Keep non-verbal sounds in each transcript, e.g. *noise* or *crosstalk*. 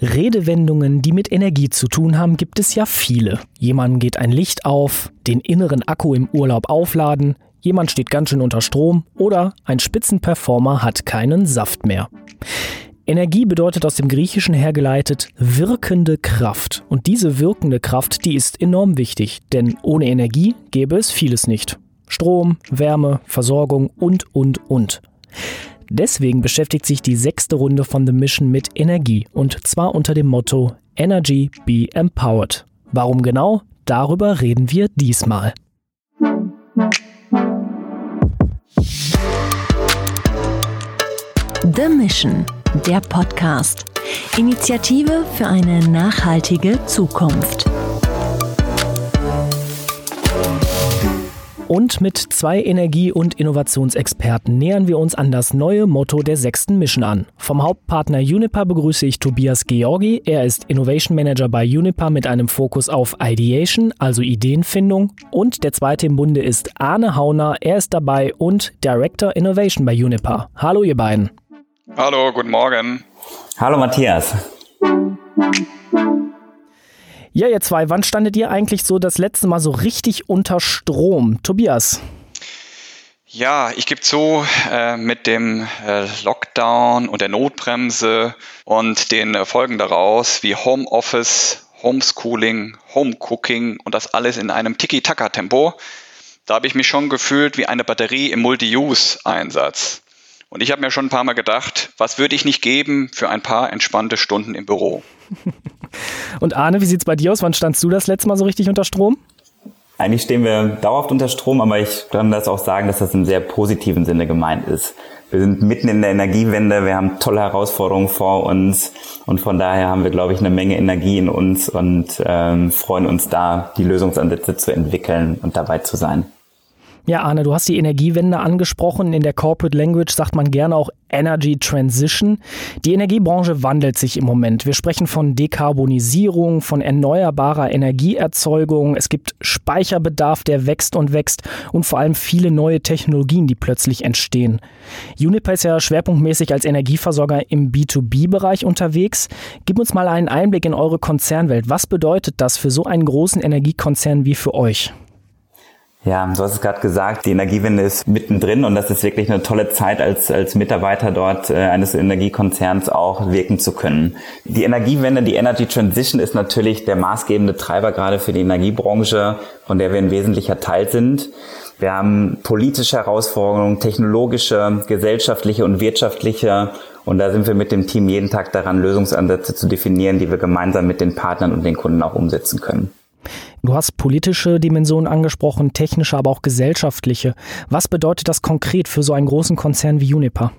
Redewendungen, die mit Energie zu tun haben, gibt es ja viele. Jemand geht ein Licht auf, den inneren Akku im Urlaub aufladen, jemand steht ganz schön unter Strom oder ein Spitzenperformer hat keinen Saft mehr. Energie bedeutet aus dem Griechischen hergeleitet wirkende Kraft. Und diese wirkende Kraft, die ist enorm wichtig, denn ohne Energie gäbe es vieles nicht. Strom, Wärme, Versorgung und, und, und. Deswegen beschäftigt sich die sechste Runde von The Mission mit Energie und zwar unter dem Motto Energy Be Empowered. Warum genau? Darüber reden wir diesmal. The Mission, der Podcast. Initiative für eine nachhaltige Zukunft. Und mit zwei Energie- und Innovationsexperten nähern wir uns an das neue Motto der sechsten Mission an. Vom Hauptpartner Uniper begrüße ich Tobias Georgi. Er ist Innovation Manager bei Uniper mit einem Fokus auf Ideation, also Ideenfindung. Und der zweite im Bunde ist Arne Hauner. Er ist dabei und Director Innovation bei Uniper. Hallo ihr beiden. Hallo, guten Morgen. Hallo Matthias. Ja, ihr zwei, wann standet ihr eigentlich so das letzte Mal so richtig unter Strom? Tobias. Ja, ich gebe zu, äh, mit dem äh, Lockdown und der Notbremse und den äh, Folgen daraus wie Homeoffice, Homeschooling, Homecooking und das alles in einem Tiki-Taka-Tempo, da habe ich mich schon gefühlt wie eine Batterie im Multi-Use-Einsatz. Und ich habe mir schon ein paar Mal gedacht, was würde ich nicht geben für ein paar entspannte Stunden im Büro? *laughs* Und Arne, wie sieht es bei dir aus? Wann standst du das letzte Mal so richtig unter Strom? Eigentlich stehen wir dauerhaft unter Strom, aber ich kann das auch sagen, dass das im sehr positiven Sinne gemeint ist. Wir sind mitten in der Energiewende, wir haben tolle Herausforderungen vor uns und von daher haben wir, glaube ich, eine Menge Energie in uns und ähm, freuen uns da, die Lösungsansätze zu entwickeln und dabei zu sein. Ja, Arne, du hast die Energiewende angesprochen. In der Corporate Language sagt man gerne auch Energy Transition. Die Energiebranche wandelt sich im Moment. Wir sprechen von Dekarbonisierung, von erneuerbarer Energieerzeugung. Es gibt Speicherbedarf, der wächst und wächst und vor allem viele neue Technologien, die plötzlich entstehen. Uniper ist ja schwerpunktmäßig als Energieversorger im B2B-Bereich unterwegs. Gib uns mal einen Einblick in eure Konzernwelt. Was bedeutet das für so einen großen Energiekonzern wie für euch? Ja, du hast es gerade gesagt, die Energiewende ist mittendrin und das ist wirklich eine tolle Zeit, als, als Mitarbeiter dort äh, eines Energiekonzerns auch wirken zu können. Die Energiewende, die Energy Transition ist natürlich der maßgebende Treiber gerade für die Energiebranche, von der wir ein wesentlicher Teil sind. Wir haben politische Herausforderungen, technologische, gesellschaftliche und wirtschaftliche und da sind wir mit dem Team jeden Tag daran, Lösungsansätze zu definieren, die wir gemeinsam mit den Partnern und den Kunden auch umsetzen können. Du hast politische Dimensionen angesprochen, technische, aber auch gesellschaftliche. Was bedeutet das konkret für so einen großen Konzern wie Uniper?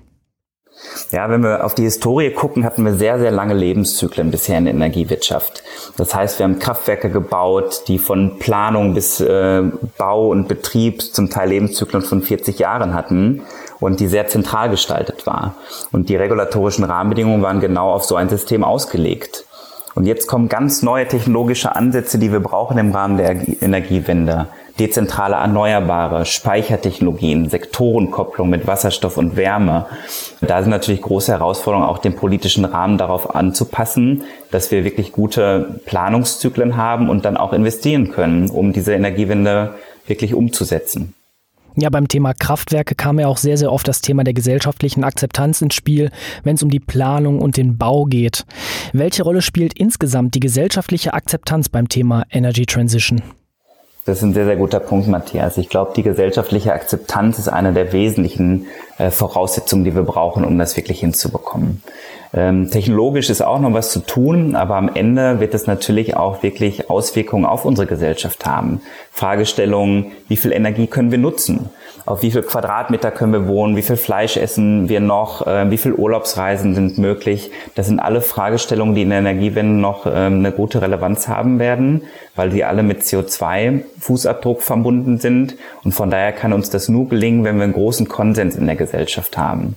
Ja, wenn wir auf die Historie gucken, hatten wir sehr, sehr lange Lebenszyklen bisher in der Energiewirtschaft. Das heißt, wir haben Kraftwerke gebaut, die von Planung bis äh, Bau und Betrieb zum Teil Lebenszyklen von 40 Jahren hatten und die sehr zentral gestaltet war. Und die regulatorischen Rahmenbedingungen waren genau auf so ein System ausgelegt. Und jetzt kommen ganz neue technologische Ansätze, die wir brauchen im Rahmen der Energiewende. Dezentrale Erneuerbare, Speichertechnologien, Sektorenkopplung mit Wasserstoff und Wärme. Da sind natürlich große Herausforderungen, auch den politischen Rahmen darauf anzupassen, dass wir wirklich gute Planungszyklen haben und dann auch investieren können, um diese Energiewende wirklich umzusetzen. Ja, beim Thema Kraftwerke kam ja auch sehr, sehr oft das Thema der gesellschaftlichen Akzeptanz ins Spiel, wenn es um die Planung und den Bau geht. Welche Rolle spielt insgesamt die gesellschaftliche Akzeptanz beim Thema Energy Transition? Das ist ein sehr, sehr guter Punkt, Matthias. Ich glaube, die gesellschaftliche Akzeptanz ist eine der wesentlichen äh, Voraussetzungen, die wir brauchen, um das wirklich hinzubekommen. Ähm, technologisch ist auch noch was zu tun, aber am Ende wird es natürlich auch wirklich Auswirkungen auf unsere Gesellschaft haben. Fragestellungen, wie viel Energie können wir nutzen? Auf wie viel Quadratmeter können wir wohnen? Wie viel Fleisch essen wir noch? Äh, wie viel Urlaubsreisen sind möglich? Das sind alle Fragestellungen, die in der Energiewende noch äh, eine gute Relevanz haben werden, weil sie alle mit CO2-Fußabdruck verbunden sind. Und von daher kann uns das nur gelingen, wenn wir einen großen Konsens in der Gesellschaft haben.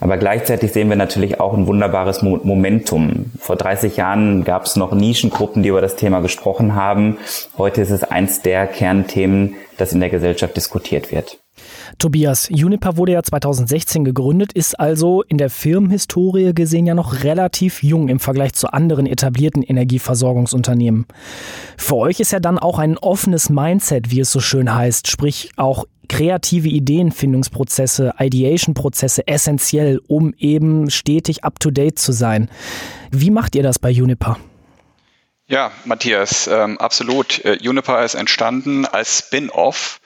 Aber gleichzeitig sehen wir natürlich auch ein wunderbares Momentum. Vor 30 Jahren gab es noch Nischengruppen, die über das Thema gesprochen haben. Heute ist es eins der Kernthemen, das in der Gesellschaft diskutiert wird. Tobias, Juniper wurde ja 2016 gegründet, ist also in der Firmenhistorie gesehen ja noch relativ jung im Vergleich zu anderen etablierten Energieversorgungsunternehmen. Für euch ist ja dann auch ein offenes Mindset, wie es so schön heißt, sprich auch kreative Ideenfindungsprozesse, Ideation-Prozesse essentiell, um eben stetig up-to-date zu sein. Wie macht ihr das bei Juniper? Ja, Matthias, ähm, absolut. Äh, Juniper ist entstanden als Spin-off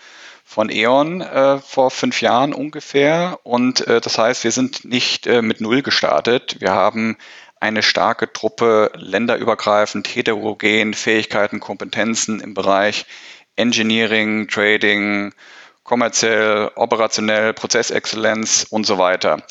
von E.ON äh, vor fünf Jahren ungefähr. Und äh, das heißt, wir sind nicht äh, mit Null gestartet. Wir haben eine starke Truppe länderübergreifend, heterogen, Fähigkeiten, Kompetenzen im Bereich Engineering, Trading, kommerziell, operationell, Prozessexzellenz und so weiter.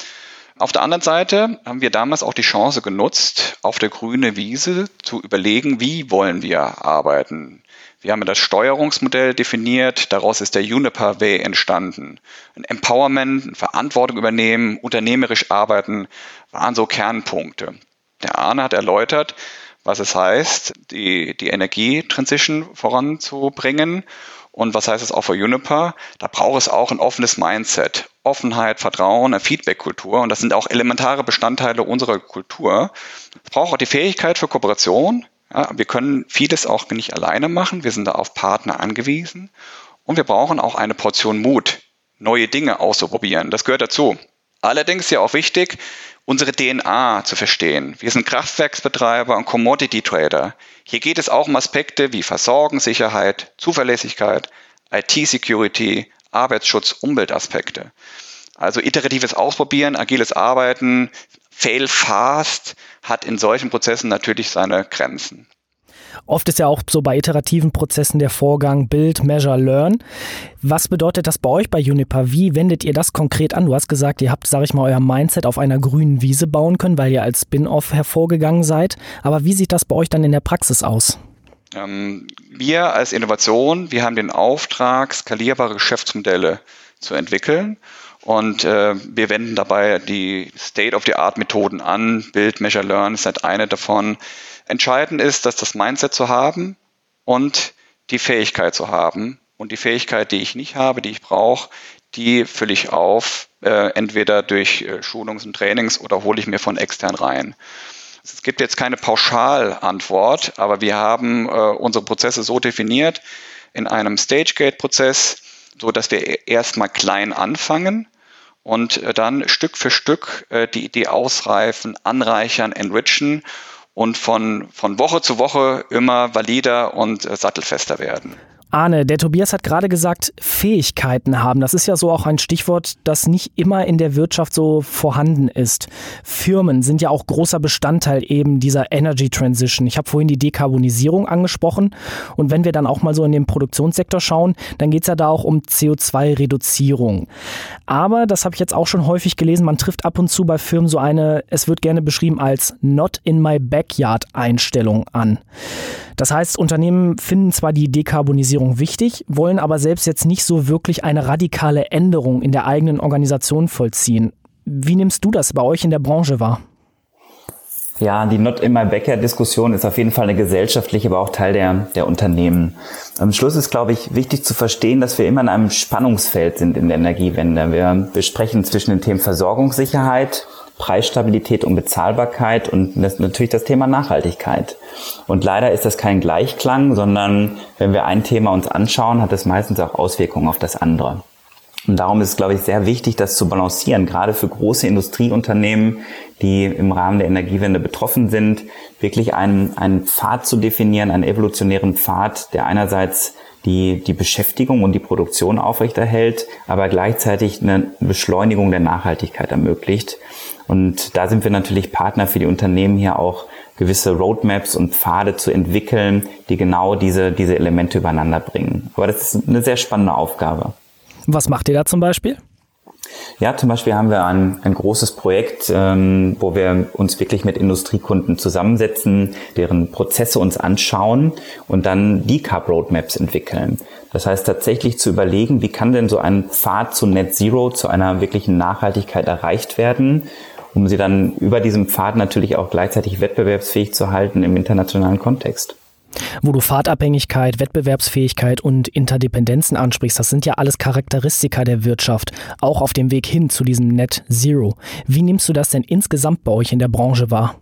Auf der anderen Seite haben wir damals auch die Chance genutzt, auf der grünen Wiese zu überlegen, wie wollen wir arbeiten. Wir haben das Steuerungsmodell definiert, daraus ist der Juniper Way entstanden. Ein Empowerment, Verantwortung übernehmen, unternehmerisch arbeiten, waren so Kernpunkte. Der Arne hat erläutert, was es heißt, die, die Energietransition voranzubringen. Und was heißt es auch für Juniper? Da braucht es auch ein offenes Mindset. Offenheit, Vertrauen, eine Feedback-Kultur. Und das sind auch elementare Bestandteile unserer Kultur. Es braucht auch die Fähigkeit für Kooperation, ja, wir können vieles auch nicht alleine machen. Wir sind da auf Partner angewiesen. Und wir brauchen auch eine Portion Mut, neue Dinge auszuprobieren. Das gehört dazu. Allerdings ist ja auch wichtig, unsere DNA zu verstehen. Wir sind Kraftwerksbetreiber und Commodity Trader. Hier geht es auch um Aspekte wie Versorgungssicherheit, Zuverlässigkeit, IT-Security, Arbeitsschutz, Umweltaspekte. Also iteratives Ausprobieren, agiles Arbeiten, fail fast hat in solchen Prozessen natürlich seine Grenzen. Oft ist ja auch so bei iterativen Prozessen der Vorgang Build, Measure, Learn. Was bedeutet das bei euch bei Juniper? Wie wendet ihr das konkret an? Du hast gesagt, ihr habt, sage ich mal, euer Mindset auf einer grünen Wiese bauen können, weil ihr als Spin-off hervorgegangen seid. Aber wie sieht das bei euch dann in der Praxis aus? Ähm, wir als Innovation, wir haben den Auftrag, skalierbare Geschäftsmodelle zu entwickeln und äh, wir wenden dabei die State-of-the-Art-Methoden an. Build, Measure, Learn ist halt eine davon. Entscheidend ist, dass das Mindset zu haben und die Fähigkeit zu haben. Und die Fähigkeit, die ich nicht habe, die ich brauche, die fülle ich auf, äh, entweder durch äh, Schulungs- und Trainings oder hole ich mir von extern rein. Es gibt jetzt keine Pauschalantwort, aber wir haben äh, unsere Prozesse so definiert in einem Stage-Gate-Prozess, so dass wir erstmal klein anfangen und äh, dann Stück für Stück äh, die Idee ausreifen, anreichern, enrichen und von, von Woche zu Woche immer valider und äh, sattelfester werden. Arne, der Tobias hat gerade gesagt, Fähigkeiten haben. Das ist ja so auch ein Stichwort, das nicht immer in der Wirtschaft so vorhanden ist. Firmen sind ja auch großer Bestandteil eben dieser Energy Transition. Ich habe vorhin die Dekarbonisierung angesprochen. Und wenn wir dann auch mal so in den Produktionssektor schauen, dann geht es ja da auch um CO2-Reduzierung. Aber, das habe ich jetzt auch schon häufig gelesen, man trifft ab und zu bei Firmen so eine, es wird gerne beschrieben als Not in my Backyard Einstellung an. Das heißt, Unternehmen finden zwar die Dekarbonisierung wichtig, wollen aber selbst jetzt nicht so wirklich eine radikale Änderung in der eigenen Organisation vollziehen. Wie nimmst du das bei euch in der Branche wahr? Ja, die Not in my Backyard Diskussion ist auf jeden Fall eine gesellschaftliche, aber auch Teil der, der Unternehmen. Am Schluss ist, glaube ich, wichtig zu verstehen, dass wir immer in einem Spannungsfeld sind in der Energiewende. Wir besprechen zwischen den Themen Versorgungssicherheit, Preisstabilität und Bezahlbarkeit und das, natürlich das Thema Nachhaltigkeit. Und leider ist das kein Gleichklang, sondern wenn wir ein Thema uns anschauen, hat das meistens auch Auswirkungen auf das andere. Und darum ist es, glaube ich, sehr wichtig, das zu balancieren, gerade für große Industrieunternehmen, die im Rahmen der Energiewende betroffen sind, wirklich einen, einen Pfad zu definieren, einen evolutionären Pfad, der einerseits die, die Beschäftigung und die Produktion aufrechterhält, aber gleichzeitig eine Beschleunigung der Nachhaltigkeit ermöglicht. Und da sind wir natürlich Partner für die Unternehmen hier auch gewisse Roadmaps und Pfade zu entwickeln, die genau diese, diese Elemente übereinander bringen. Aber das ist eine sehr spannende Aufgabe. Was macht ihr da zum Beispiel? Ja, zum Beispiel haben wir ein, ein großes Projekt, ähm, wo wir uns wirklich mit Industriekunden zusammensetzen, deren Prozesse uns anschauen und dann Decarb Roadmaps entwickeln. Das heißt tatsächlich zu überlegen, wie kann denn so ein Pfad zu Net Zero, zu einer wirklichen Nachhaltigkeit erreicht werden, um sie dann über diesem Pfad natürlich auch gleichzeitig wettbewerbsfähig zu halten im internationalen Kontext. Wo du Fahrtabhängigkeit, Wettbewerbsfähigkeit und Interdependenzen ansprichst, das sind ja alles Charakteristika der Wirtschaft, auch auf dem Weg hin zu diesem Net Zero. Wie nimmst du das denn insgesamt bei euch in der Branche wahr?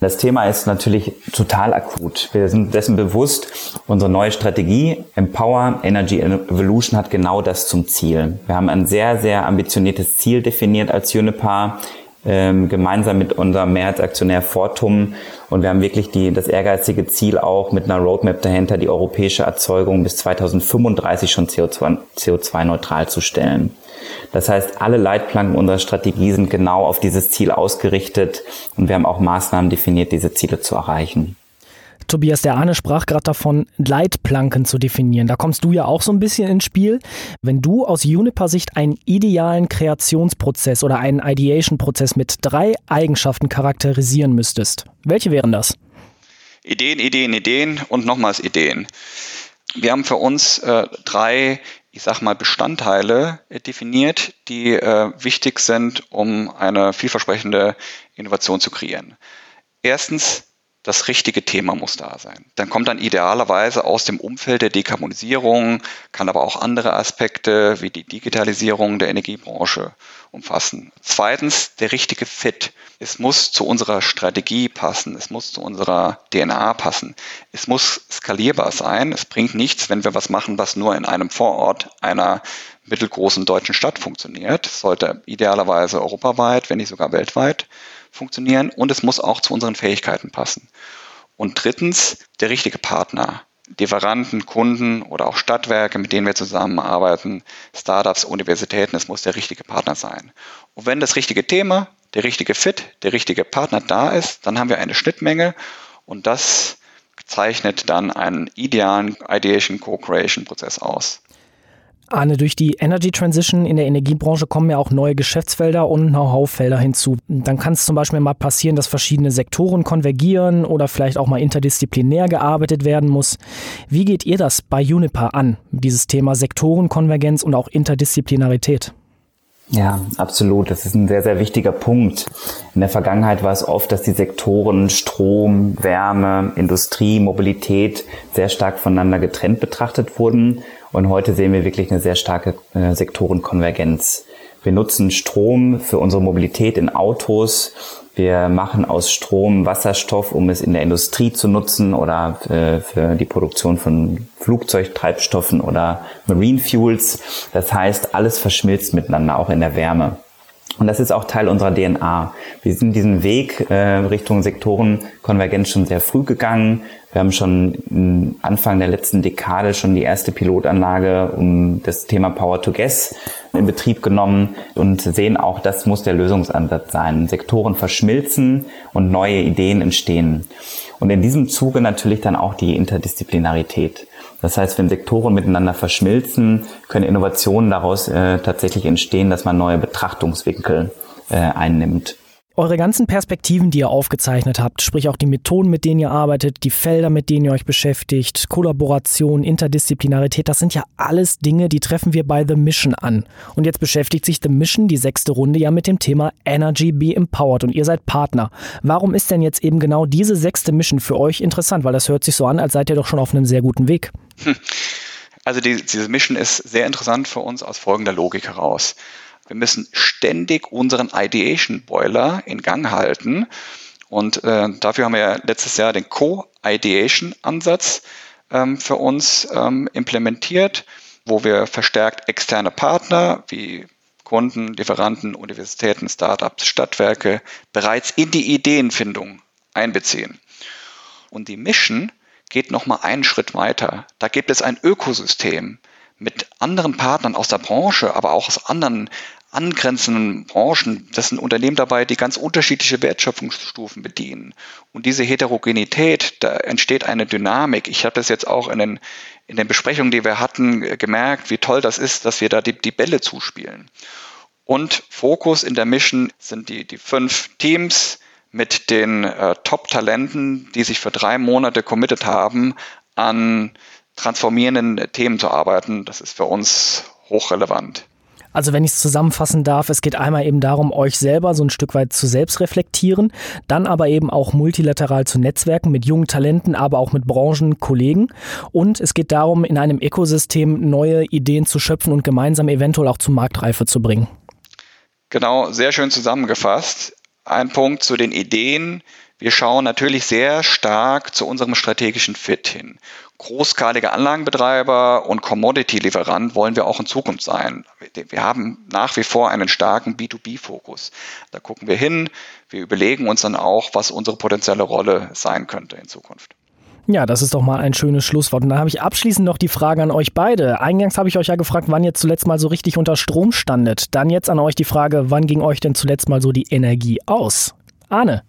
Das Thema ist natürlich total akut. Wir sind dessen bewusst. Unsere neue Strategie Empower Energy Evolution hat genau das zum Ziel. Wir haben ein sehr, sehr ambitioniertes Ziel definiert als Unipa ähm, gemeinsam mit unserem Mehrheitsaktionär Fortum. Und wir haben wirklich die, das ehrgeizige Ziel auch mit einer Roadmap dahinter, die europäische Erzeugung bis 2035 schon CO2-neutral CO2 zu stellen. Das heißt, alle Leitplanken unserer Strategie sind genau auf dieses Ziel ausgerichtet und wir haben auch Maßnahmen definiert, diese Ziele zu erreichen. Tobias, der Arne sprach gerade davon, Leitplanken zu definieren. Da kommst du ja auch so ein bisschen ins Spiel. Wenn du aus Juniper-Sicht einen idealen Kreationsprozess oder einen Ideation-Prozess mit drei Eigenschaften charakterisieren müsstest, welche wären das? Ideen, Ideen, Ideen und nochmals Ideen. Wir haben für uns äh, drei, ich sag mal, Bestandteile äh, definiert, die äh, wichtig sind, um eine vielversprechende Innovation zu kreieren. Erstens das richtige Thema muss da sein. Dann kommt dann idealerweise aus dem Umfeld der Dekarbonisierung, kann aber auch andere Aspekte wie die Digitalisierung der Energiebranche umfassen. Zweitens, der richtige Fit. Es muss zu unserer Strategie passen, es muss zu unserer DNA passen. Es muss skalierbar sein. Es bringt nichts, wenn wir was machen, was nur in einem Vorort einer mittelgroßen deutschen Stadt funktioniert. Es sollte idealerweise europaweit, wenn nicht sogar weltweit funktionieren und es muss auch zu unseren Fähigkeiten passen. Und drittens, der richtige Partner. Lieferanten, Kunden oder auch Stadtwerke, mit denen wir zusammenarbeiten, Startups, Universitäten, es muss der richtige Partner sein. Und wenn das richtige Thema, der richtige Fit, der richtige Partner da ist, dann haben wir eine Schnittmenge und das zeichnet dann einen idealen Ideation Co-Creation Prozess aus. Arne, durch die Energy Transition in der Energiebranche kommen ja auch neue Geschäftsfelder und Know-how-Felder hinzu. Dann kann es zum Beispiel mal passieren, dass verschiedene Sektoren konvergieren oder vielleicht auch mal interdisziplinär gearbeitet werden muss. Wie geht ihr das bei Unipa an, dieses Thema Sektorenkonvergenz und auch Interdisziplinarität? Ja, absolut. Das ist ein sehr, sehr wichtiger Punkt. In der Vergangenheit war es oft, dass die Sektoren Strom, Wärme, Industrie, Mobilität sehr stark voneinander getrennt betrachtet wurden. Und heute sehen wir wirklich eine sehr starke äh, Sektorenkonvergenz. Wir nutzen Strom für unsere Mobilität in Autos. Wir machen aus Strom Wasserstoff, um es in der Industrie zu nutzen oder äh, für die Produktion von Flugzeugtreibstoffen oder Marine Fuels. Das heißt, alles verschmilzt miteinander, auch in der Wärme. Und das ist auch Teil unserer DNA. Wir sind diesen Weg äh, Richtung Sektorenkonvergenz schon sehr früh gegangen. Wir haben schon Anfang der letzten Dekade schon die erste Pilotanlage um das Thema Power to Gas in Betrieb genommen und sehen auch, das muss der Lösungsansatz sein. Sektoren verschmilzen und neue Ideen entstehen. Und in diesem Zuge natürlich dann auch die Interdisziplinarität. Das heißt, wenn Sektoren miteinander verschmilzen, können Innovationen daraus äh, tatsächlich entstehen, dass man neue Betrachtungswinkel äh, einnimmt. Eure ganzen Perspektiven, die ihr aufgezeichnet habt, sprich auch die Methoden, mit denen ihr arbeitet, die Felder, mit denen ihr euch beschäftigt, Kollaboration, Interdisziplinarität, das sind ja alles Dinge, die treffen wir bei The Mission an. Und jetzt beschäftigt sich The Mission, die sechste Runde, ja mit dem Thema Energy Be Empowered und ihr seid Partner. Warum ist denn jetzt eben genau diese sechste Mission für euch interessant? Weil das hört sich so an, als seid ihr doch schon auf einem sehr guten Weg. *laughs* Also die, diese Mission ist sehr interessant für uns aus folgender Logik heraus. Wir müssen ständig unseren Ideation Boiler in Gang halten. Und äh, dafür haben wir letztes Jahr den Co-Ideation-Ansatz ähm, für uns ähm, implementiert, wo wir verstärkt externe Partner wie Kunden, Lieferanten, Universitäten, Startups, Stadtwerke bereits in die Ideenfindung einbeziehen. Und die Mission geht nochmal einen Schritt weiter. Da gibt es ein Ökosystem mit anderen Partnern aus der Branche, aber auch aus anderen angrenzenden Branchen, das sind Unternehmen dabei, die ganz unterschiedliche Wertschöpfungsstufen bedienen. Und diese Heterogenität, da entsteht eine Dynamik. Ich habe das jetzt auch in den, in den Besprechungen, die wir hatten, gemerkt, wie toll das ist, dass wir da die, die Bälle zuspielen. Und Fokus in der Mission sind die, die fünf Teams mit den äh, Top-Talenten, die sich für drei Monate committed haben, an transformierenden Themen zu arbeiten. Das ist für uns hochrelevant. Also wenn ich es zusammenfassen darf, es geht einmal eben darum, euch selber so ein Stück weit zu selbst reflektieren, dann aber eben auch multilateral zu netzwerken mit jungen Talenten, aber auch mit Branchenkollegen. Und es geht darum, in einem Ökosystem neue Ideen zu schöpfen und gemeinsam eventuell auch zur Marktreife zu bringen. Genau, sehr schön zusammengefasst. Ein Punkt zu den Ideen. Wir schauen natürlich sehr stark zu unserem strategischen Fit hin. Großskalige Anlagenbetreiber und Commodity-Lieferant wollen wir auch in Zukunft sein. Wir haben nach wie vor einen starken B2B-Fokus. Da gucken wir hin, wir überlegen uns dann auch, was unsere potenzielle Rolle sein könnte in Zukunft. Ja, das ist doch mal ein schönes Schlusswort. Und dann habe ich abschließend noch die Frage an euch beide. Eingangs habe ich euch ja gefragt, wann ihr zuletzt mal so richtig unter Strom standet. Dann jetzt an euch die Frage, wann ging euch denn zuletzt mal so die Energie aus? Arne.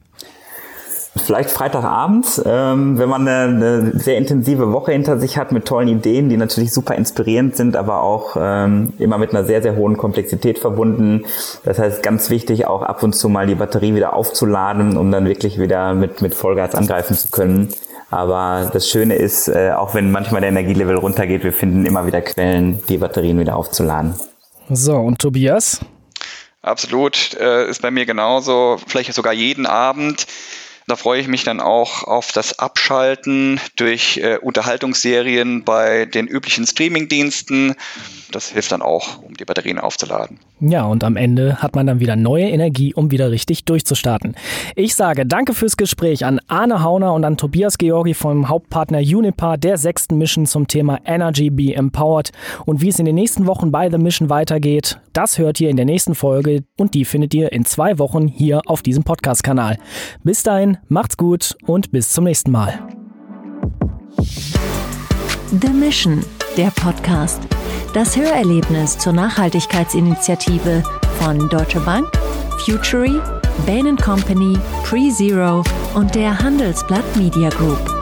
Vielleicht Freitagabend, ähm, wenn man eine, eine, sehr intensive Woche hinter sich hat mit tollen Ideen, die natürlich super inspirierend sind, aber auch ähm, immer mit einer sehr, sehr hohen Komplexität verbunden. Das heißt, ganz wichtig, auch ab und zu mal die Batterie wieder aufzuladen, um dann wirklich wieder mit, mit Vollgas angreifen zu können. Aber das Schöne ist, äh, auch wenn manchmal der Energielevel runtergeht, wir finden immer wieder Quellen, die Batterien wieder aufzuladen. So, und Tobias? Absolut, äh, ist bei mir genauso, vielleicht sogar jeden Abend da freue ich mich dann auch auf das Abschalten durch äh, Unterhaltungsserien bei den üblichen Streamingdiensten. Das hilft dann auch, um die Batterien aufzuladen. Ja, und am Ende hat man dann wieder neue Energie, um wieder richtig durchzustarten. Ich sage danke fürs Gespräch an Arne Hauner und an Tobias Georgi vom Hauptpartner Unipar der sechsten Mission zum Thema Energy Be Empowered. Und wie es in den nächsten Wochen bei The Mission weitergeht, das hört ihr in der nächsten Folge und die findet ihr in zwei Wochen hier auf diesem Podcast-Kanal. Bis dahin, macht's gut und bis zum nächsten Mal. The Mission, der Podcast. Das Hörerlebnis zur Nachhaltigkeitsinitiative von Deutsche Bank, Futury, Bain Company, PreZero und der Handelsblatt Media Group.